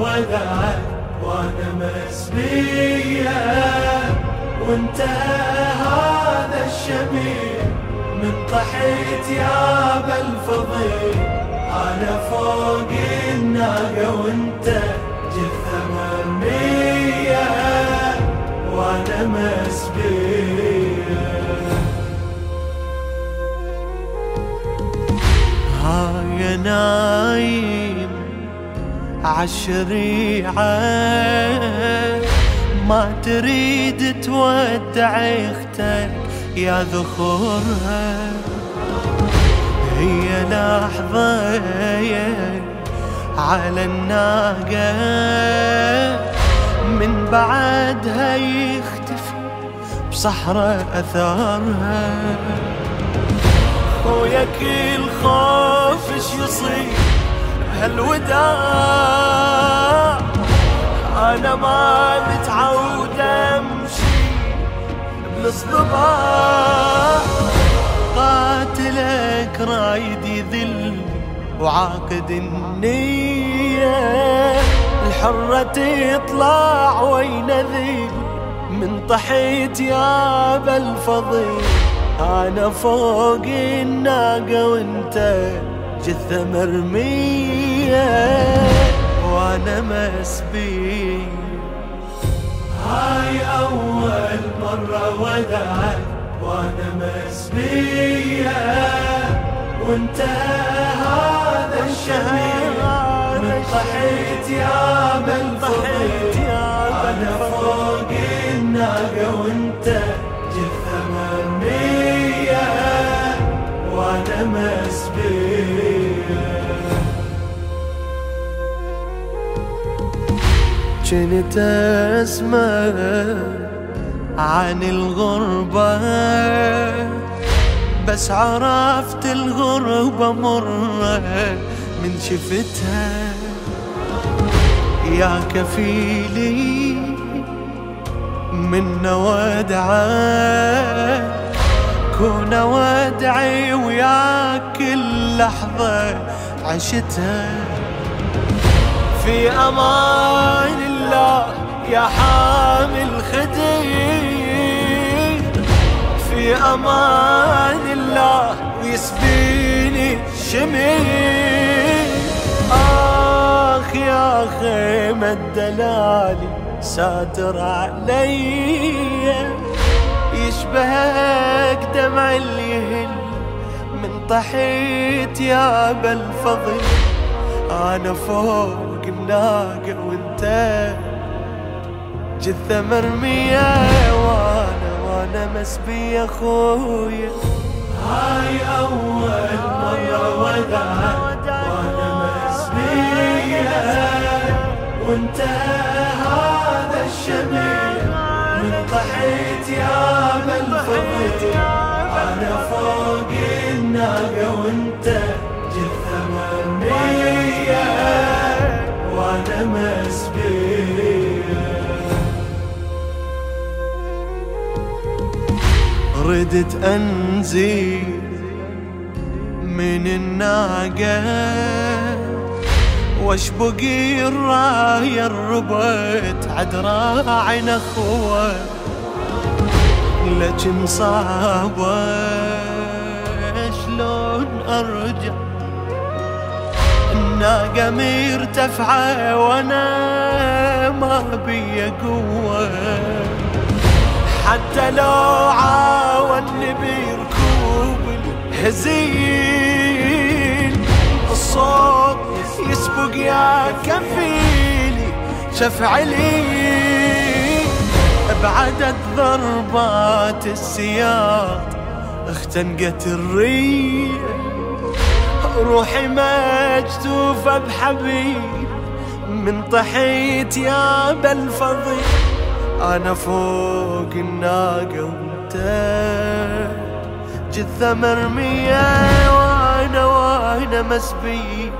ودعت وأنا مسبية. وانتهى هذا الشميل من طحيت يا بالفضيل. أنا فوق الناقة وأنت جثة مرمية. وأنا مسبية. عالشريعة ما تريد تودع أختك يا ذخورها. هي لحظة على الناقة. من بعدها يختفي بصحراء أثارها. خويا كل خوف يصير؟ بهالوداع. أنا ما متعود أمشي بالاصطباع قاتلك رايد يذل وعاقد النية. الحرة تطلع وين ذيل من طحيت يا بالفضيل أنا فوق الناقة وأنت جثة مرمية. وأنا مسبي هاي أول مرة ودعت وأنا مسبية وانتهى هذا الشهيد من طحيت يا بالفضيل أنا فوق الناقة وأنت جثة مرمية وأنا مسبية كنت اسمع عن الغربة. بس عرفت الغربة مرة من شفتها. يا كفيلي من ودعك كون ودعي وياك كل لحظة عشتها. في أمان الله يا حامل خدير في أمان الله ويسبيني شمير آخ يا خيمة الدلالي ساتر علي. يشبهك دمع اليهل من طحيت يا بالفضل. أنا فوق الناقة وانت جثة مرمية وأنا وأنا مسبي يا خويا هاي أول مرة ودعت وأنا مسبية. وانتهى هذا الشميل من طحيت يا بالفضيل. أنا فوق الناقة وانت جثة مرمية. ردت انزل من الناقة واشبق الراية الربت عدراعي نخوة لكن صعبة شلون أرجع؟ الناقة مرتفعة وأنا ما بي قوة. حتى لو عاوني بركوب الهزيل الصوت يسبق يا كفيلي شفع لي. بعدد ضربات السياط اختنقت الريح. روحي مجتوفة بحبيب. من طحيت يا بالفضيل أنا فوق الناقة وانت جثة مرمية وأنا وأنا مسبي.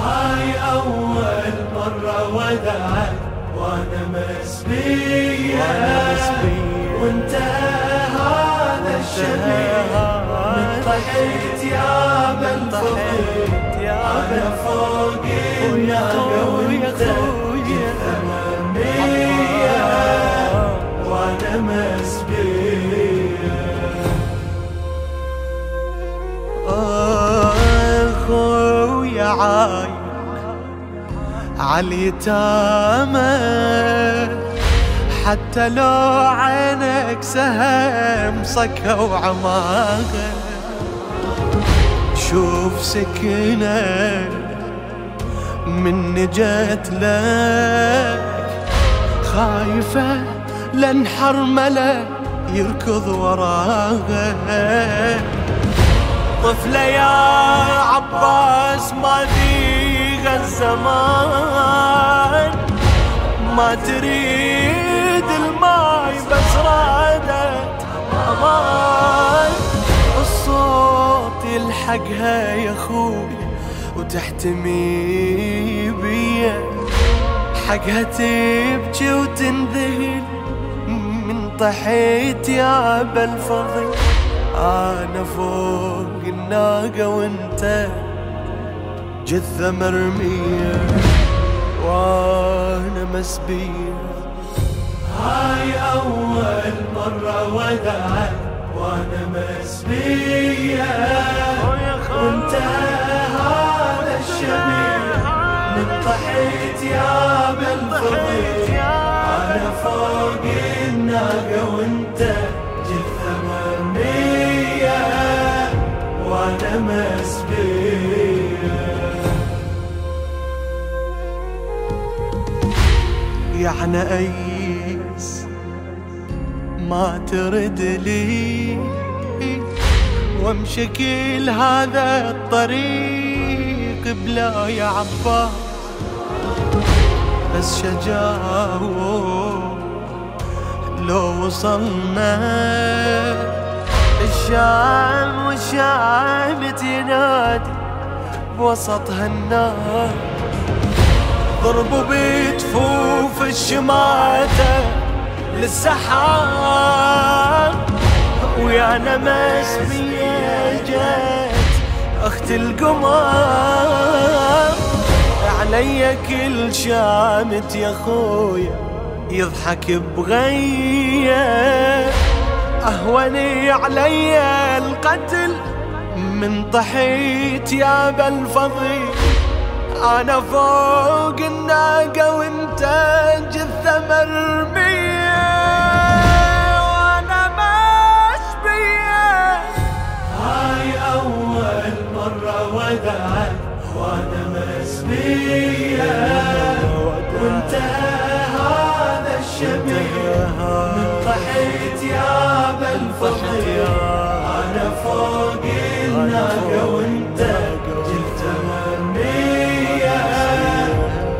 هاي أول مرة ودعت وأنا مسبية وأنا مسبية. وانتهى هذا الشبيب من طحيت يا بالفضل أنا فوق الناقة وانت ثمانية وأنا مسبية اخويا عايق عاليتامى حتى لو عينك سهم صكة وعماغة شوف سكينة من نجت لك. خايفة لن حرملة يركض وراها طفلة يا عباس ما ذيغ الزمان. ما تريد يلحقها يا خوي وتحتمي بيا. حقها تبكي وتنذهل. من طحيت يا بالفضل أنا فوق الناقة وأنت جثة مرمية. وأنا مسبية. هاي أول مرة ودعت وأنا مسبية وانتهى هذا الشبيه من طحيت يا بالفضل أنا فوق الناقة وانت جثة مرمية. وأنا مسبية يعني أيس ما ترد لي. وامشي كل هذا الطريق بلا يا بس شجاعة لو وصلنا. الشام والشام تنادي بوسط هالنار ضربوا بجفوف الشماتة. للسحاب. ويا نمس بيا جت أخت القمر. علي كل شامت يا خويا يضحك بغية. أهوني علي القتل من طحيت يا بالفضل أنا فوق الناقة وانت جثة مرمية وانتهى هذا الشبيه من أنا فوق الناقة وأنت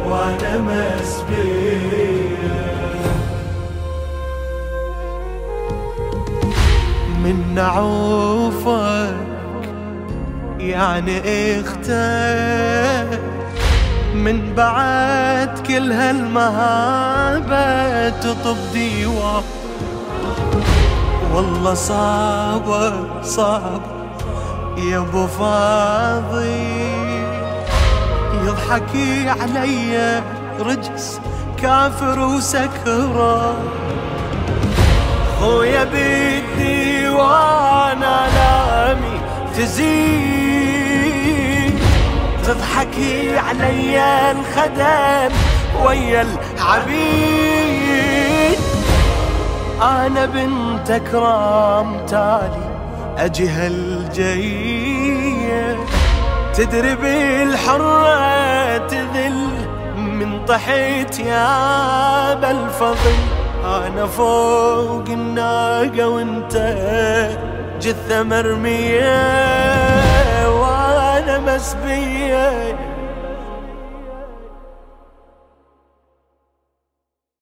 وأنا من نعوفك يعني أختك من بعد كل هالمهابة تطب ديوان والله صعبة صعبة. يا أبو فاضي يضحكي علي رجس كافر وسكران خويا بدي وأنا تزيد تضحكي علي الخدم ويا العبيد. أنا بنت أكرام تالي أجي هالجيه تدري بالحرة تذل من طحيت يا بالفضل. أنا فوق الناقة وانت جثة مرمية. وأنا مسبية.